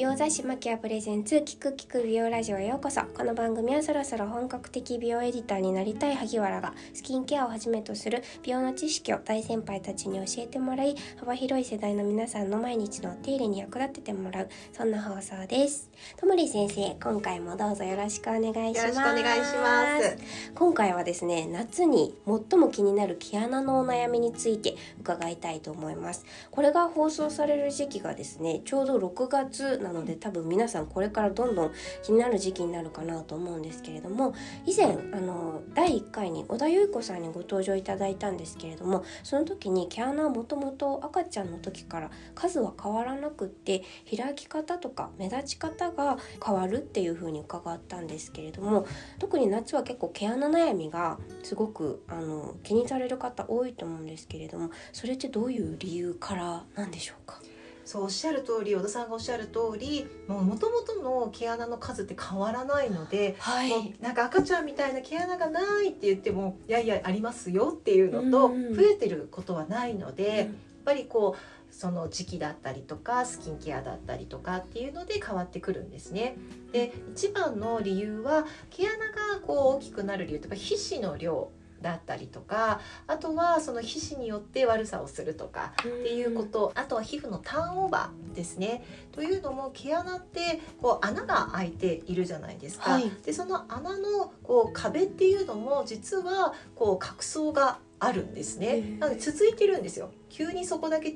美容雑誌マキアプレゼンツキクキク美容ラジオへようこそ。この番組はそろそろ本格的美容エディターになりたい萩原がスキンケアをはじめとする美容の知識を大先輩たちに教えてもらい幅広い世代の皆さんの毎日のお手入れに役立ててもらうそんな放送です。ともり先生今回もどうぞよろしくお願いします。よろしくお願いします今回はですね夏に最も気になる毛穴のお悩みについて伺いたいと思います。これが放送される時期がですねちょうど6月なので多分皆さんこれからどんどん気になる時期になるかなと思うんですけれども以前あの第1回に小田優子さんにご登場いただいたんですけれどもその時に毛穴はもともと赤ちゃんの時から数は変わらなくって開き方とか目立ち方が変わるっていう風に伺ったんですけれども特に夏は結構毛穴悩みがすごくあの気にされる方多いと思うんですけれどもそれってどういう理由からなんでしょうか？そうおっしゃる通り小田さんがおっしゃる通りもともとの毛穴の数って変わらないので、はもうなんか赤ちゃんみたいな毛穴がないって言ってもいやいやありますよっていうのと、うん増えてることはないので、やっぱりこうその時期だったりとかスキンケアだったりとかっていうので変わってくるんですね。で一番の理由は毛穴がこう大きくなる理由ってやっぱ皮脂の量だったりとかあとはその皮脂によって悪さをするとかっていうことあとは皮膚のターンオーバーですね。というのも毛穴ってこう穴が開いているじゃないですか。はいでその穴のこう壁っていうのも実はこう角層があるんですへね。ーなので続いてるんですよ。急にそこだけ違う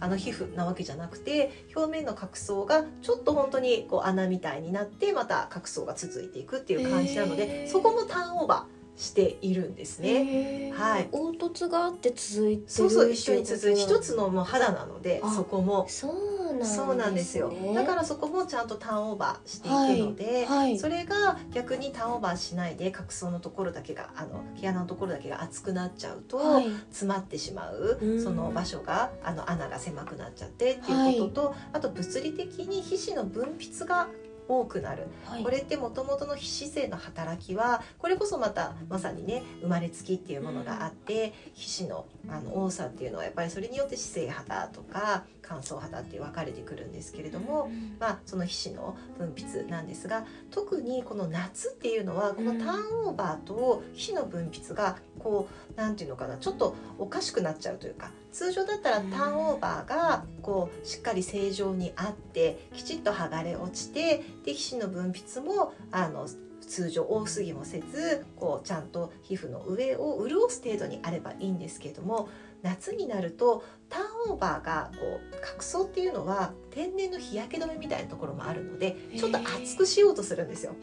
あの皮膚なわけじゃなくて表面の角層がちょっと本当にこう穴みたいになってまた角層が続いていくっていう感じなのへでーそこもターンオーバーしているんですね。ねはい。凹凸があって続いてるそうそう一緒に続いて一つつのもう肌なのであそこも。そうなんですね。そうなんですよ。だからそこもちゃんとターンオーバーしていくので、はいそれが逆にターンオーバーしないで角層のところだけがあの毛穴のところだけが厚くなっちゃうと、はい。詰まってしまううん。その場所があの穴が狭くなっちゃってっていうことと、あと物理的に皮脂の分泌が多くなる。はい。これってもともとの皮脂性の働きはこれこそまたまさにね生まれつきっていうものがあって、皮脂のあの多さっていうのはやっぱりそれによって姿勢肌とか乾燥肌って分かれてくるんですけれども、まあ、その皮脂の分泌なんですが特にこの夏っていうのはこのターンオーバーと皮脂の分泌がこうなんていうのかなちょっとおかしくなっちゃうというか通常だったらターンオーバーがこうしっかり正常にあってきちっと剥がれ落ちてで皮脂の分泌もあの通常多すぎもせずこうちゃんと皮膚の上を潤す程度にあればいいんですけれども夏になるとターンオーバーがこう角層っていうのは天然の日焼け止めみたいなところもあるのでちょっと厚くしようとするんですよ。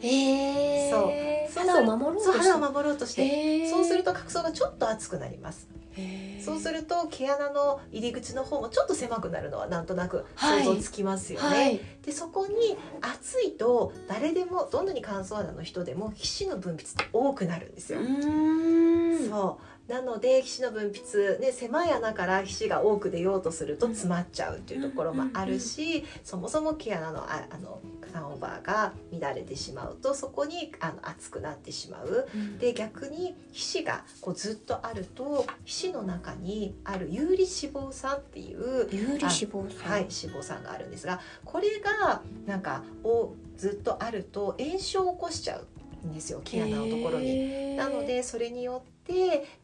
そう。肌を守ろうとして。そうすると角層がちょっと厚くなります。そうすると毛穴の入り口の方もちょっと狭くなるのはなんとなくはい。想像つきますよね。はい。でそこに暑いと誰でもどんなに乾燥肌の人でも皮脂の分泌って多くなるんですよ。うそうなので皮脂の分泌、ね、狭い穴から皮脂が多く出ようとすると詰まっちゃうっていうところもあるし、そもそも毛穴のああのターンオーバーが乱れてしまうとそこにあの熱くなってしまう。で逆に皮脂がこうずっとあると皮脂の中にある有利脂肪酸っていう有利脂肪酸。はい、脂肪酸があるんですがこれがなんかをずっとあると炎症を起こしちゃうんですよ毛穴のところに。に。なのでそれによって、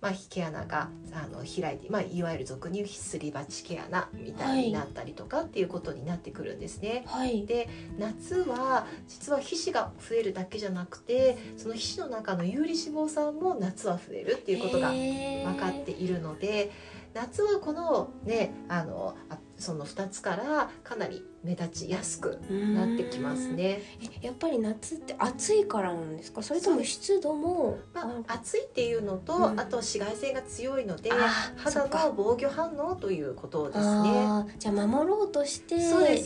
まあ、毛穴があの開いて、まあ、いわゆる俗に言うすり鉢毛穴みたいになったりとかっていうことになってくるんですね。はいで夏は実は皮脂が増えるだけじゃなくてその皮脂の中の有利脂肪酸も夏は増えるっていうことが分かっているので夏はこのねあのあその2つからかなり目立ちやすくなってきますね。えやっぱり夏って暑いからなんですか？それとも湿度も？まあ、暑いっていうのと、うん。あと紫外線が強いのであ肌の防御反応ということですね。じゃあ守ろうとして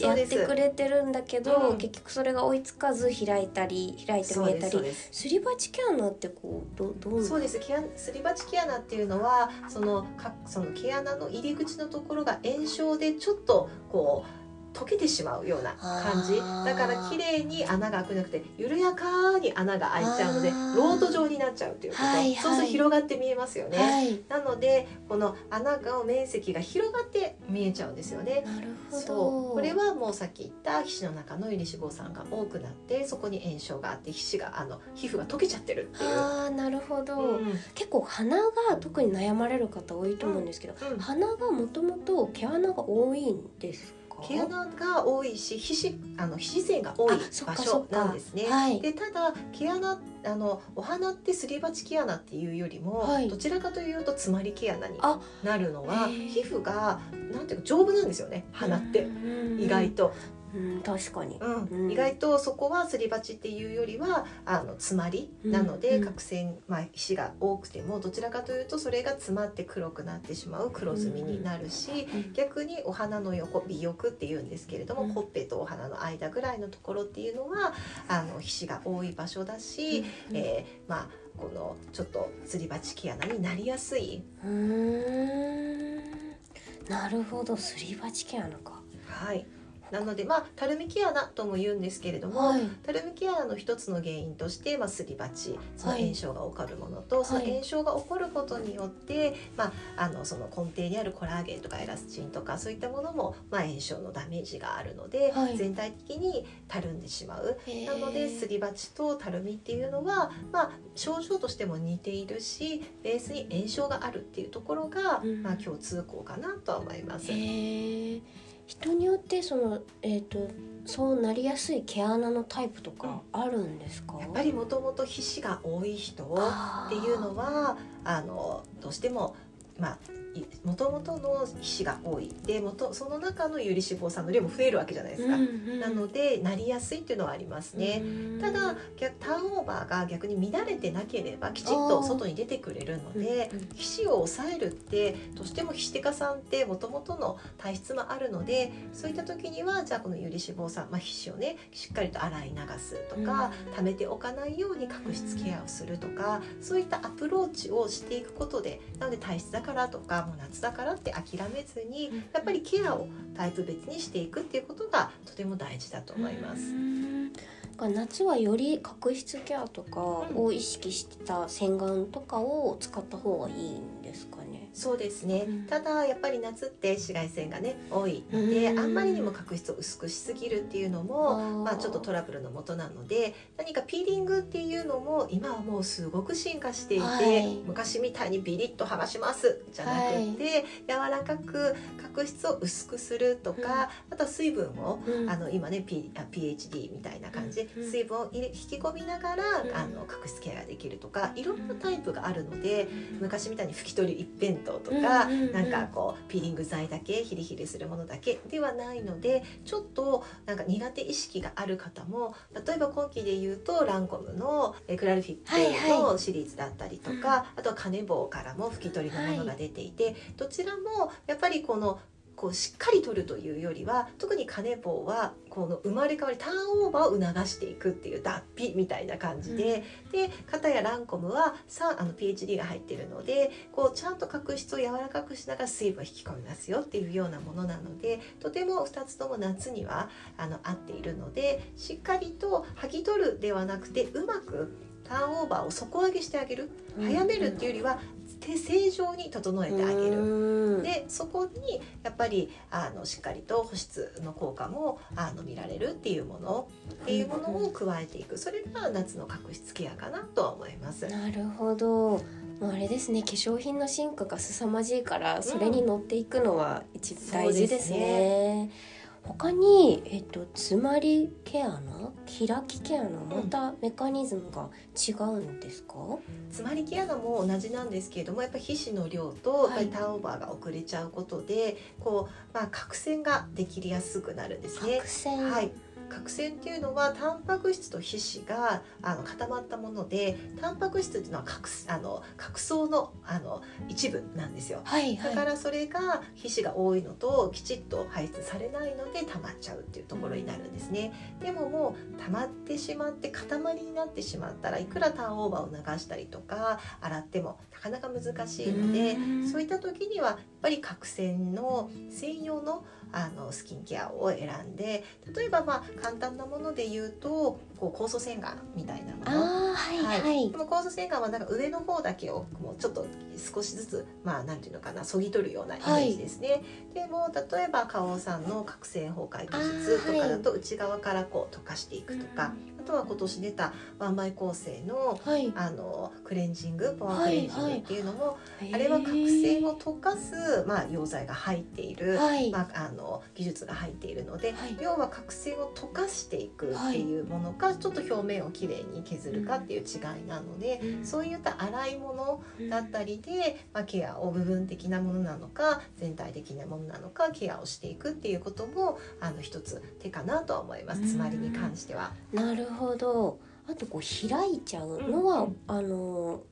やってくれてるんだけど、うん。結局それが追いつかず開いたり開いて見えたり。すり鉢毛穴ってこうどどう？そうです。毛穴すり鉢毛穴っていうのはそのかその毛穴の入り口のところが炎症でちょっとこう溶けてしまうような感じ。だから綺麗に穴が開くなくて緩やかに穴が開いちゃうのでロード状になっちゃうっていうこと、はいはい。そうすると広がって見えますよね、はい。なのでこの穴が面積が広がって見えちゃうんですよね。なるほど。そう。これはもうさっき言った皮脂の中の油脂脂肪酸が多くなってそこに炎症があって皮脂があの皮膚が溶けちゃってるっていう。あーなるほど、うん結構鼻が特に悩まれる方多いと思うんですけど、うん鼻がもともと毛穴が多いんですか毛穴が多いし皮脂あの皮脂腺が多い場所なんですね。はい。でただ毛穴あのお花ってすり鉢毛穴っていうよりも、はい。どちらかというと詰まり毛穴にあなるのは皮膚がなんていうか丈夫なんですよね鼻って。意外と、うん確かに。うん。うん。意外とそこはすり鉢っていうよりはあの詰まりなので、うん。角栓、まあ、皮脂が多くてもどちらかというとそれが詰まって黒くなってしまう黒ずみになるし、うん。逆にお花の横尾翼っていうんですけれども、うん。ほっぺとお花の間ぐらいのところっていうのはあの皮脂が多い場所だし、うん。えーまあこのちょっとすり鉢毛穴になりやすい、うーん。なるほど。すり鉢毛穴か。はい、なのでまあたるみ毛穴とも言うんですけれども、はい。たるみ毛穴の一つの原因として、まあ、すり鉢そのはい炎症が起こるものと、その炎症が起こることによって、まあ、あのその根底にあるコラーゲンとかエラスチンとかそういったものも、まあ、炎症のダメージがあるので、はい。全体的にたるんでしまう。なのですり鉢とたるみっていうのは、まあ、症状としても似ているしベースに炎症があるっていうところが、うん。まあ、共通項かなとは思います。人によってそのえっ、とそうなりやすい毛穴のタイプとかあるんですか、やっぱりもともと皮脂が多い人っていうのはあのどうしてもまあもともとの皮脂が多い。で元その中の有利脂肪酸の量も増えるわけじゃないですか、なのでなりやすいっていうのはありますね、ただ逆ターンオーバーが逆に乱れてなければきちっと外に出てくれるのでうんうん。皮脂を抑えるってどうしても皮脂テカ酸ってもともとの体質もあるのでそういった時にはじゃあこの有利脂肪酸、まあ、皮脂をねしっかりと洗い流すとか、溜めておかないように角質ケアをするとかそういったアプローチをしていくことでなので体質だからとかもう夏だからって諦めずにうんやっぱりケアをタイプ別にしていくっていうことがとても大事だと思います。うん夏はより角質ケアとかうん。を意識してた洗顔とかを使った方がいいんですかね。そうですね、うん。ただやっぱり夏って紫外線がね多いので、うん。あんまりにも角質を薄くしすぎるっていうのもまあ、ちょっとトラブルのもとなので何かピーリングっていうのも今はもうすごく進化していて、はい。昔みたいにビリッと剥がしますじゃなくて、柔らかく角質を薄くするとか、あとは水分をうん。あの今ね、P、あ PhD みたいな感じで水分を入れ引き込みながら、うん。あの角質ケアができるとかいろんなタイプがあるので昔みたいに拭き取り一辺倒とか、なんかこうピーリング剤だけヒリヒリするものだけではないのでちょっとなんか苦手意識がある方も例えば今期で言うとランコムのえクラリフィはいックはのシリーズだったりとか、あとはカネボウからも拭き取りのものが出ていて、どちらもやっぱりこのこうしっかり取るというよりは特にカネボウはこの生まれ変わりターンオーバーを促していくっていう脱皮みたいな感じで、で片やランコムはさあの PhD が入っているのでこうちゃんと角質を柔らかくしながら水分を引き込みますよっていうようなものなのでとても2つとも夏にはあの合っているのでしっかりと剥ぎ取るではなくてうまくターンオーバーを底上げしてあげる。早めるっていうよりは手正常に整えてあげる。るでそこにやっぱりあのしっかりと保湿の効果もあの見られるっていうものっていうものを加えていくそれが夏の角質ケアかなとは思います。なるほどもうあれですね化粧品の進化が凄まじいからそれに乗っていくのは一番大事ですそうね。他に、えっと、詰まり毛穴？開き毛穴？またメカニズムが違うんですか、詰まり毛穴も同じなんですけれどもやっぱり皮脂の量とやっぱりターンオーバーが遅れちゃうことで、こうまあ角栓ができやすくなるんですね。はい角栓っていうのはタンパク質と皮脂があの固まったものでタンパク質っていうのは角あの角層のあの一部なんですよ。はいはいだからそれが皮脂が多いのときちっと排出されないので溜まっちゃうっていうところになるんですね。でももう溜まってしまって塊になってしまったらいくらターンオーバーを流したりとか洗ってもなかなか難しいのでうんそういった時にはやっぱぱり角栓の専用のあのスキンケアを選んで例えばまあ簡単なもので言うとこう酵素洗顔みたいなもの。ああはいはい、でも酵素洗顔はなんか上の方だけをもうちょっと少しずつまあなんていうのかなそぎ取るようなイメージですね。でも例えば花王さんの角栓崩壊技術とかだと内側からこう溶かしていくとか、あとは今年出たワンバイ構成のはい。あのクレンジングパワークレンジングっていうのも、へーあれは角栓を溶かす、まあ、溶剤が入っている、はい、まあ、あの技術が入っているので、はい。要は角栓を溶かしていくっていうものか、ちょっと表面をきれいに削るかっていう違いなので、うん。そういった洗い物だったりで、まあ、ケアを部分的なものなのか全体的なものなのかケアをしていくっていうこともあの一つ手かなとは思います。詰まりに関しては。なるほど。あとこう開いちゃうのは、うんうんあの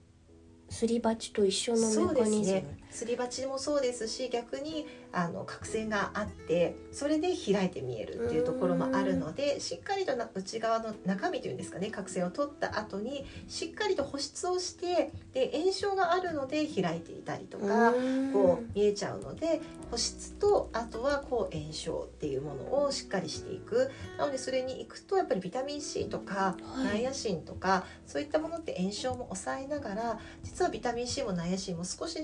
すり鉢と一緒のメカニズム、すり鉢もそうですし逆にあの角栓があってそれで開いて見えるっていうところもあるのでしっかりとな内側の中身というんですかね角栓を取った後にしっかりと保湿をしてで炎症があるので開いていたりとか。こう見えちゃうので保湿とあとはこう炎症っていうものをしっかりしていく。なのでそれに行くとやっぱりビタミン C とかはい。ナイアシンとかそういったものって炎症も抑えながら実はビタミン C もナイアシンも少し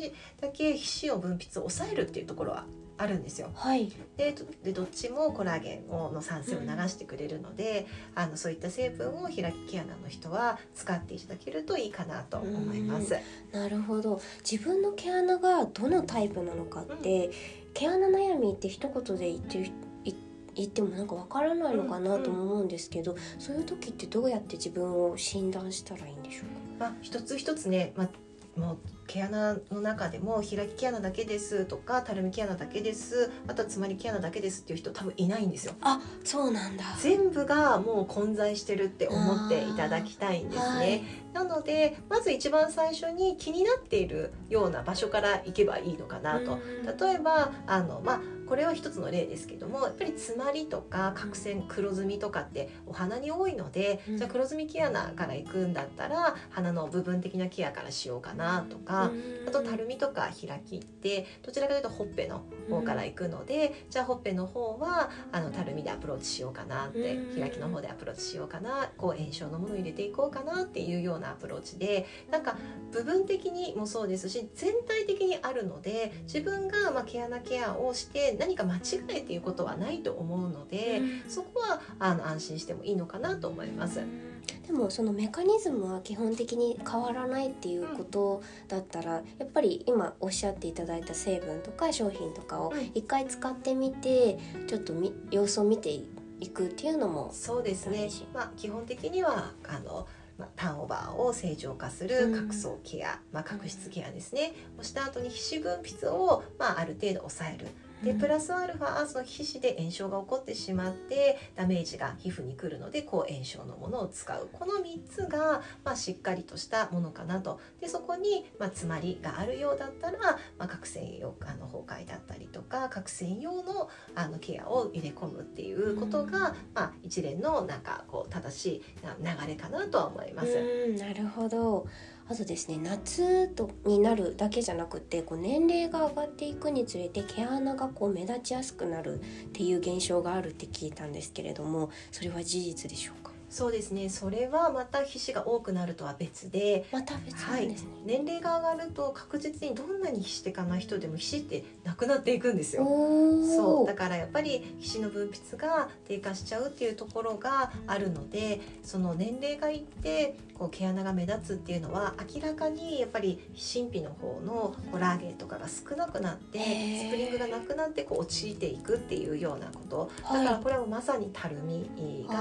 だけ皮脂の分泌を抑えるっていうところはあるんですよ。はい。でどでどっちもコラーゲンをの酸性を流してくれるので、あのそういった成分を開き毛穴の人は使っていただけるといいかなと思います。なるほど。自分の毛穴がどのタイプなのかって、毛穴悩みって一言で言って言ってもなんかわからないのかなとも思うんですけど、そういう時ってどうやって自分を診断したらいいんでしょうか？まあ、一つ一つね、まあ、もう毛穴の中でも開き毛穴だけですとかたるみ毛穴だけですあとは詰まり毛穴だけですっていう人多分いないんですよ。あそうなんだ全部がもう混在してるって思っていただきたいんですね。はいなのでまず一番最初に気になっているような場所から行けばいいのかなと。例えばあの、まあ、これは一つの例ですけどもやっぱり詰まりとか角栓黒ずみとかってお鼻に多いので、うんじゃあ黒ずみ毛穴から行くんだったら鼻の部分的なケアからしようかなとか、あとたるみとか開きってどちらかというとほっぺの方から行くので、じゃあほっぺの方はあのたるみでアプローチしようかなって、うん。開きの方でアプローチしようかなこう炎症のものを入れていこうかなっていうようなアプローチでなんか部分的にもそうですし全体的にあるので自分がまあ毛穴ケアをして何か間違えていうことはないと思うので、そこはあの安心してもいいのかなと思います。でもそのメカニズムは基本的に変わらないっていうことだったら、やっぱり今おっしゃっていただいた成分とか商品とかをうん。一回使ってみてちょっとみ様子を見ていくっていうのもそうですね。まあ基本的にはあのまあ、ターンオーバーを正常化する角層ケア、まあ、角質ケアですね、をした後に皮脂分泌を、まあ、ある程度抑えるでプラスアルファその皮脂で炎症が起こってしまってダメージが皮膚に来るのでこう炎症のものを使う。この3つが、まあ、しっかりとしたものかなと。でそこに、まあ、詰まりがあるようだったら、まあ、角栓用あの崩壊だったりとか角栓用のあのケアを入れ込むっていうことが、まあ、一連のなんかこう正しいな流れかなとは思います。うんなるほどあとですね夏とになるだけじゃなくてこう年齢が上がっていくにつれて毛穴がこう目立ちやすくなるっていう現象があるって聞いたんですけれどもそれは事実でしょうか？そうですね。それはまた皮脂が多くなるとは別でまた別なんですね、年齢が上がると確実にどんなに皮脂的な人でも皮脂ってなくなっていくんですよ。そう。だからやっぱり皮脂の分泌が低下しちゃうっていうところがあるのでその年齢がいってこう毛穴が目立つっていうのは明らかにやっぱり真皮の方のコラーゲンとかが少なくなってスプリングがなくなってこう陥っていくっていうようなこと。はいだからこれはまさにたるみが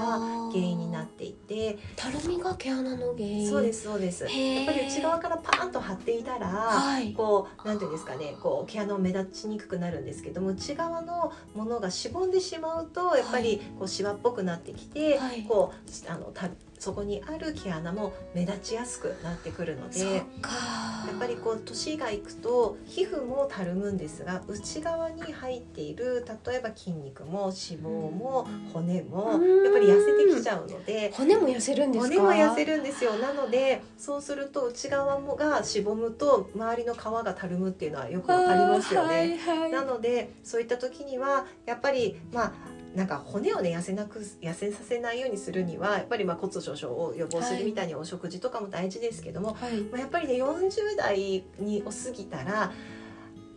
原因になっていて。たるみが毛穴の原因。そうですそうです。やっぱり内側からパーンと張っていたら、はい。こうなんていうんですかねこう毛穴を目立ちにくくなるんですけども内側のものがしぼんでしまうとやっぱりこうシワっぽくなってきて、はい。こうあのたそこにある毛穴も目立ちやすくなってくるのでやか。っぱりこう年がいくと皮膚もたるむんですが内側に入っている例えば筋肉も脂肪も骨もうん。やっぱり痩せてきちゃうので。骨も痩せるんですか？骨も痩せるんですよ。なのでそうすると内側もがしぼむと周りの皮がたるむっていうのはよくわかりますよね。はいはい。なのでそういった時にはやっぱりまあなんか骨をね痩せなく痩せさせないようにするにはやっぱりまあ骨粗鬆症を予防するみたいにお食事とかも大事ですけども、はい。まあ、やっぱりね40代にを過ぎたら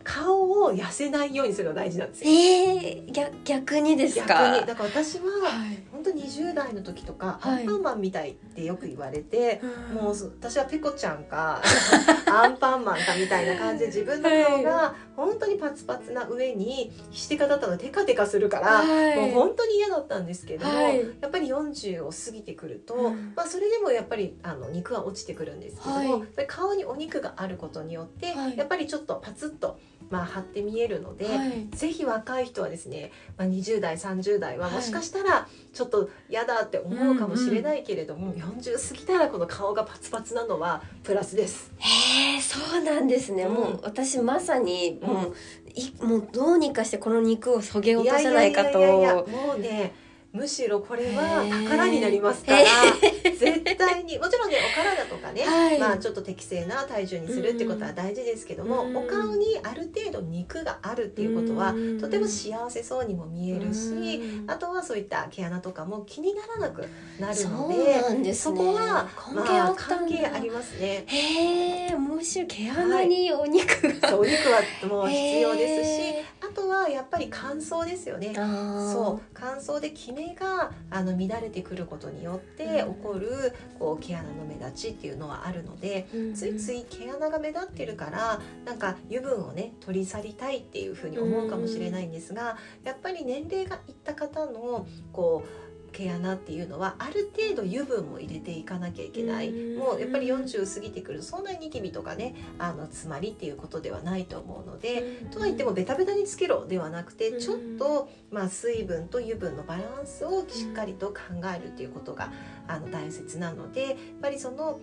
顔を痩せないようにするのが大事なんですよ。えー、逆逆にです逆かに。だから私ははい本当20代の時とか、はい。アンパンマンみたいってよく言われて、うん。もうそ私はペコちゃんか アンパンマンかみたいな感じで自分の顔が本当にパツパツな上にひしてかだったのでテカテカするから、はい。もう本当に嫌だったんですけども、はい。やっぱり40を過ぎてくると、うん。まあ、それでもやっぱりあの肉は落ちてくるんですけども、顔にお肉があることによって、はい。やっぱりちょっとパツッと、まあ、張って見えるので。はい。ぜひ若い人はですね、まあ、20代30代ははい。もしかしたらちょっと嫌だって思うかもしれないけれども、40過ぎたらこの顔がパツパツなのはプラスです。へえそうなんですね、うん。もう私まさにうん。もう,、いもうどうにかしてこの肉をそげ落とせないかと。いやいやいやいやもうねむしろこれは宝になりますからへ絶対にもちろんねお体とかね、はい。まあちょっと適正な体重にするってことは大事ですけども、うん。お顔にある程度肉があるっていうことはうん。とても幸せそうにも見えるし、うん。あとはそういった毛穴とかも気にならなくなるのでね。そこは関係まあ関係ありますね。へえ面白い。毛穴にお肉が、そうお肉はもう必要ですしへあとはやっぱり乾燥ですよね。そう乾燥でキメがあの乱れてくることによって起こるこう毛穴の目立ちっていうのはあるのでうん。ついつい毛穴が目立ってるからなんか油分をね取り去りたいっていうふうに思うかもしれないんですがやっぱり年齢がいった方のこう毛穴っていうのはある程度油分も入れていかなきゃいけない。うん。もうやっぱり40過ぎてくるとそんなにニキビとかねあの詰まりっていうことではないと思うのでとは言ってもベタベタにつけろではなくてうん。ちょっと、まあ、水分と油分のバランスをしっかりと考えるっていうことがあの大切なのでやっぱりその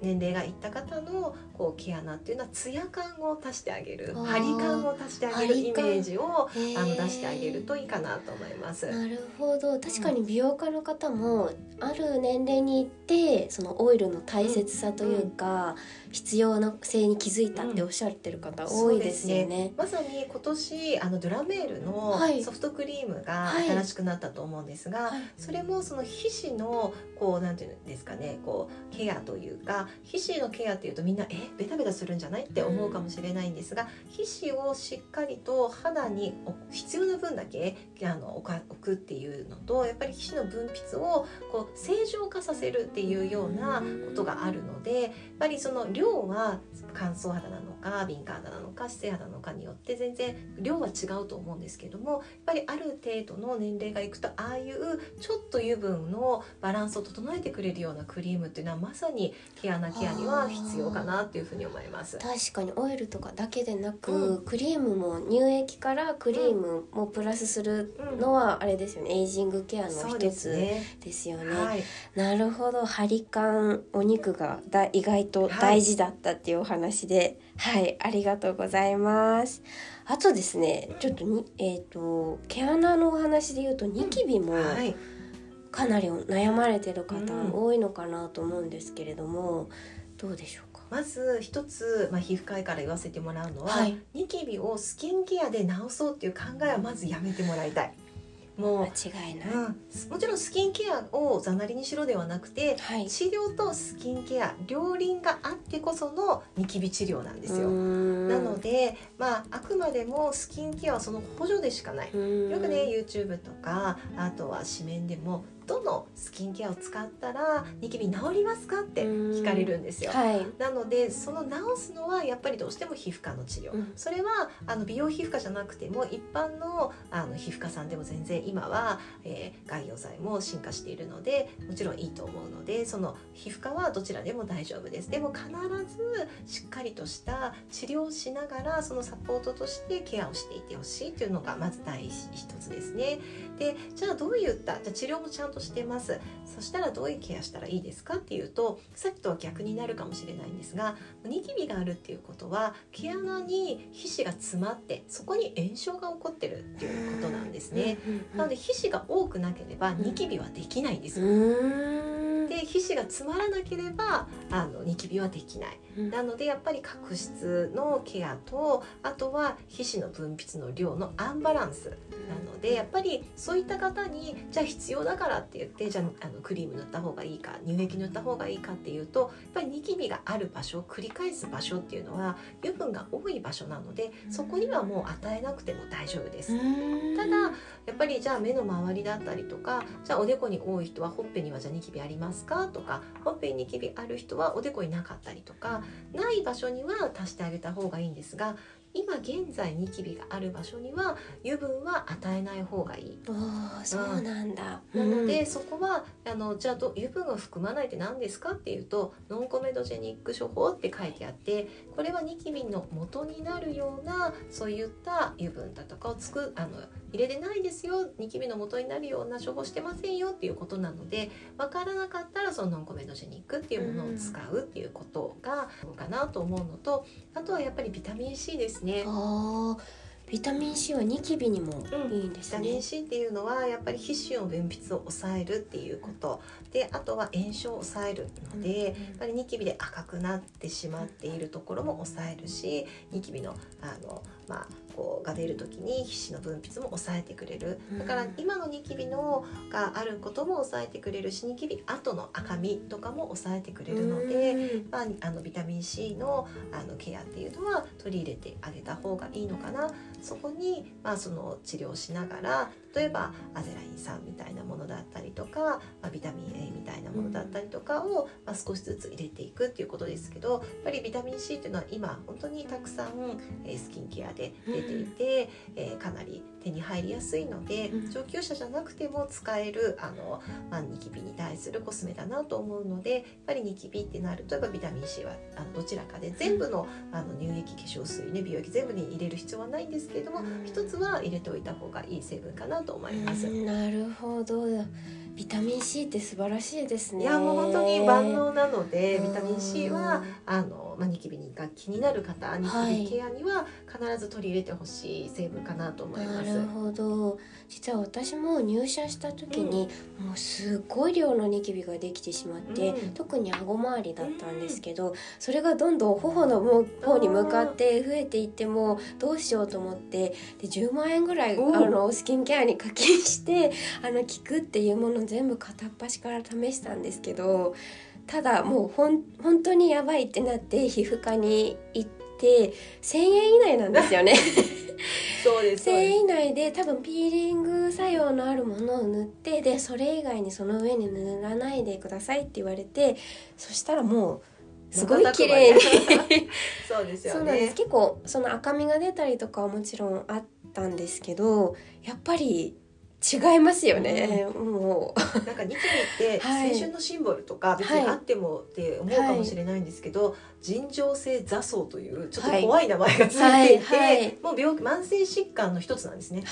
年齢がいった方のこう毛穴っていうのはツヤ感を足してあげる張り感を足してあげるイメージをあの出してあげるといいかなと思います。なるほど。確かに美容家の方もある年齢に行ってそのオイルの大切さというか、必要な性に気づいたっておっしゃってる方多いですよね。まさに今年あのドラメールのはい。ソフトクリームがはい。新しくなったと思うんですが、はい。それもその皮脂のこうなんていうんですかねこうケアというか皮脂のケアっていうとみんなえベタベタするんじゃないって思うかもしれないんですが、皮脂をしっかりと肌にお必要な分だけあの置くっていうのとやっぱり皮脂の分泌をこう正常化させるっていうようなことがあるのでやっぱりその量は乾燥肌なのか敏感肌なのか姿勢肌なのかによって全然量は違うと思うんですけどもやっぱりある程度の年齢がいくとああいうちょっと油分のバランスを整えてくれるようなクリームっていうのはまさに毛穴ケアには必要かなっていうふうに思います。確かにオイルとかだけでなく、うクリームも乳液からクリームもプラスするのはあれですよね。エイジングケアの一つね。ですよね。はい、なるほど。張り感お肉がだ意外と大事だったっていうお話で。はい、ありがとうございます。あとですねちょっとにえっ、と毛穴のお話で言うとニキビもはい、かなり悩まれてる方うん。多いのかなと思うんですけれどもどうでしょうか？まず一つ、まあ、皮膚科医から言わせてもらうのは、はいニキビをスキンケアで治そうっていう考えはまずやめてもらいたい。もう間違いない、うん、もちろんスキンケアをざなりにしろではなくてはい治療とスキンケア両輪があってこそのニキビ治療なんですよ。ななので、まあ、あくまでもスキンケアはその補助でしかない。よくね YouTube とかあとは紙面でもどのスキンケアを使ったらニキビ治りますかって聞かれるんですよ。はい。なのでその治すのはやっぱりどうしても皮膚科の治療、うん。それはあの美容皮膚科じゃなくても一般のあの皮膚科さんでも全然今は、えー外用剤も進化しているのでもちろんいいと思うのでその皮膚科はどちらでも大丈夫です。でも必ずしっかりとした治療をしながらそのサポートとしてケアをしていてほしいというのがまず第一つですね。でじゃあどういったじゃあ治療もちゃんととしてます。そしたらどういうケアしたらいいですかっていうとさっきとは逆になるかもしれないんですがニキビがあるっていうことは毛穴に皮脂が詰まってそこに炎症が起こってるっていうことなんですね。なので皮脂が多くなければニキビはできないんですよで皮脂が詰まらなければあのニキビはできない、うん、なのでやっぱり角質のケアとあとは皮脂の分泌の量のアンバランス。なのでやっぱりそういった方にじゃあ必要だからって言ってじゃああのクリーム塗った方がいいか乳液塗った方がいいかっていうとやっぱりニキビがある場所繰り返す場所っていうのは油分が多い場所なのでそこにはもう与えなくても大丈夫です。ただやっぱりじゃあ目の周りだったりとかじゃあおでこに多い人はほっぺにはじゃあニキビありますか？とかほっぺにニキビある人はおでこになかったりとかない場所には足してあげた方がいいんですが今現在ニキビがある場所には油分は与えない方がいい。あそうなんだ、うん、なので、そこはあのじゃあど油分を含まないって何ですかっていうとノンコメドジェニック処方って書いてあってこれはニキビの元になるようなそういった油分だとかをつくあの入れてないですよニキビの元になるような処方してませんよっていうことなので分からなかったらそのノンコメドジェニックっていうものを使うっていうことがかなと思うのとあとはやっぱりビタミン C ですね。あビタミン C はニキビにもいいんですね、うん、ビタミン C っていうのはやっぱり皮脂の分泌を抑えるっていうこと。であとは炎症を抑えるので、うん、やっぱりニキビで赤くなってしまっているところも抑えるしニキビのあのまあこうが出る時に皮脂の分泌も抑えてくれる。だから今のニキビのがあることも抑えてくれるしニキビ後の赤みとかも抑えてくれるので、まあ、あのビタミン C のあのケアっていうのは取り入れてあげた方がいいのかな。そこに、まあ、その治療しながら例えばアゼライン酸みたいなものだったりとか、まあ、ビタミン A みたいなものだったりとかを、まあ、少しずつ入れていくっていうことですけどやっぱりビタミン C っていうのは今本当にたくさん、えー、スキンケアで出ていて、えー、かなり手に入りやすいので、上級者じゃなくても使えるあの、まあ、ニキビに対するコスメだなと思うのでやっぱりニキビってなるとやっぱビタミン C はあのどちらかで全部のあの乳液化粧水ね美容液全部に入れる必要はないんですけれども一つは入れておいた方がいい成分かなと思います。なるほどビタミン C って素晴らしいですね。いやもう本当に万能なのでビタミン C はあのまあ、ニキビが気になる方ニキビケアには必ず取り入れてほしい成分かなと思います。なるほど実は私も入社した時に、うん、もうすごい量のニキビができてしまって、うん、特に顎周りだったんですけど、うん、それがどんどん頬の方に向かって増えていってもどうしようと思ってで10万円ぐらいあのスキンケアに課金して あの効くっていうもの全部片っ端から試したんですけど。ただもうほん本当にやばいってなって皮膚科に行って1,000円以内なんですよね。そうです1,000円以内で多分ピーリング作用のあるものを塗ってでそれ以外にその上に塗らないでくださいって言われてそしたらもうすごい綺麗に。そうですよね。結構その赤みが出たりとかはもちろんあったんですけどやっぱり違いますよね、うん、もう。なんかニキビって青春のシンボルとか別にあってもって思うかもしれないんですけど、はい、尋常性座層というちょっと怖い名前がついていて、はいはい、もう病気慢性疾患の一つなんですね、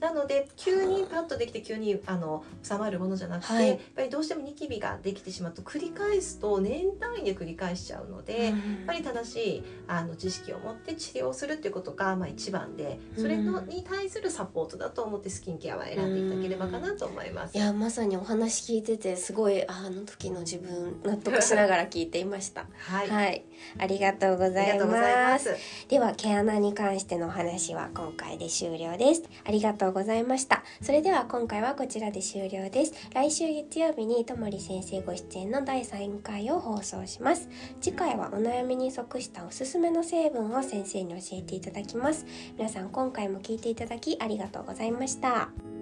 なので急にパッとできて急にあの収まるものじゃなくて、やっぱりどうしてもニキビができてしまうと繰り返すと年単位で繰り返しちゃうので、うん、やっぱり正しいあの知識を持って治療するっていうことがまあ一番でそれのに対するサポートだと思ってスキンケアは選んでていただければかなと思います。いやまさにお話聞いててすごいあの時の自分納得しながら聞いていました。はい、はい、ありがとうございますでは毛穴に関してのお話は今回で終了です。ありがとうございました。それでは今回はこちらで終了です。来週月曜日にともり先生ご出演の第3回を放送します。次回はお悩みに即したおすすめの成分を先生に教えていただきます。皆さん今回も聞いていただきありがとうございました。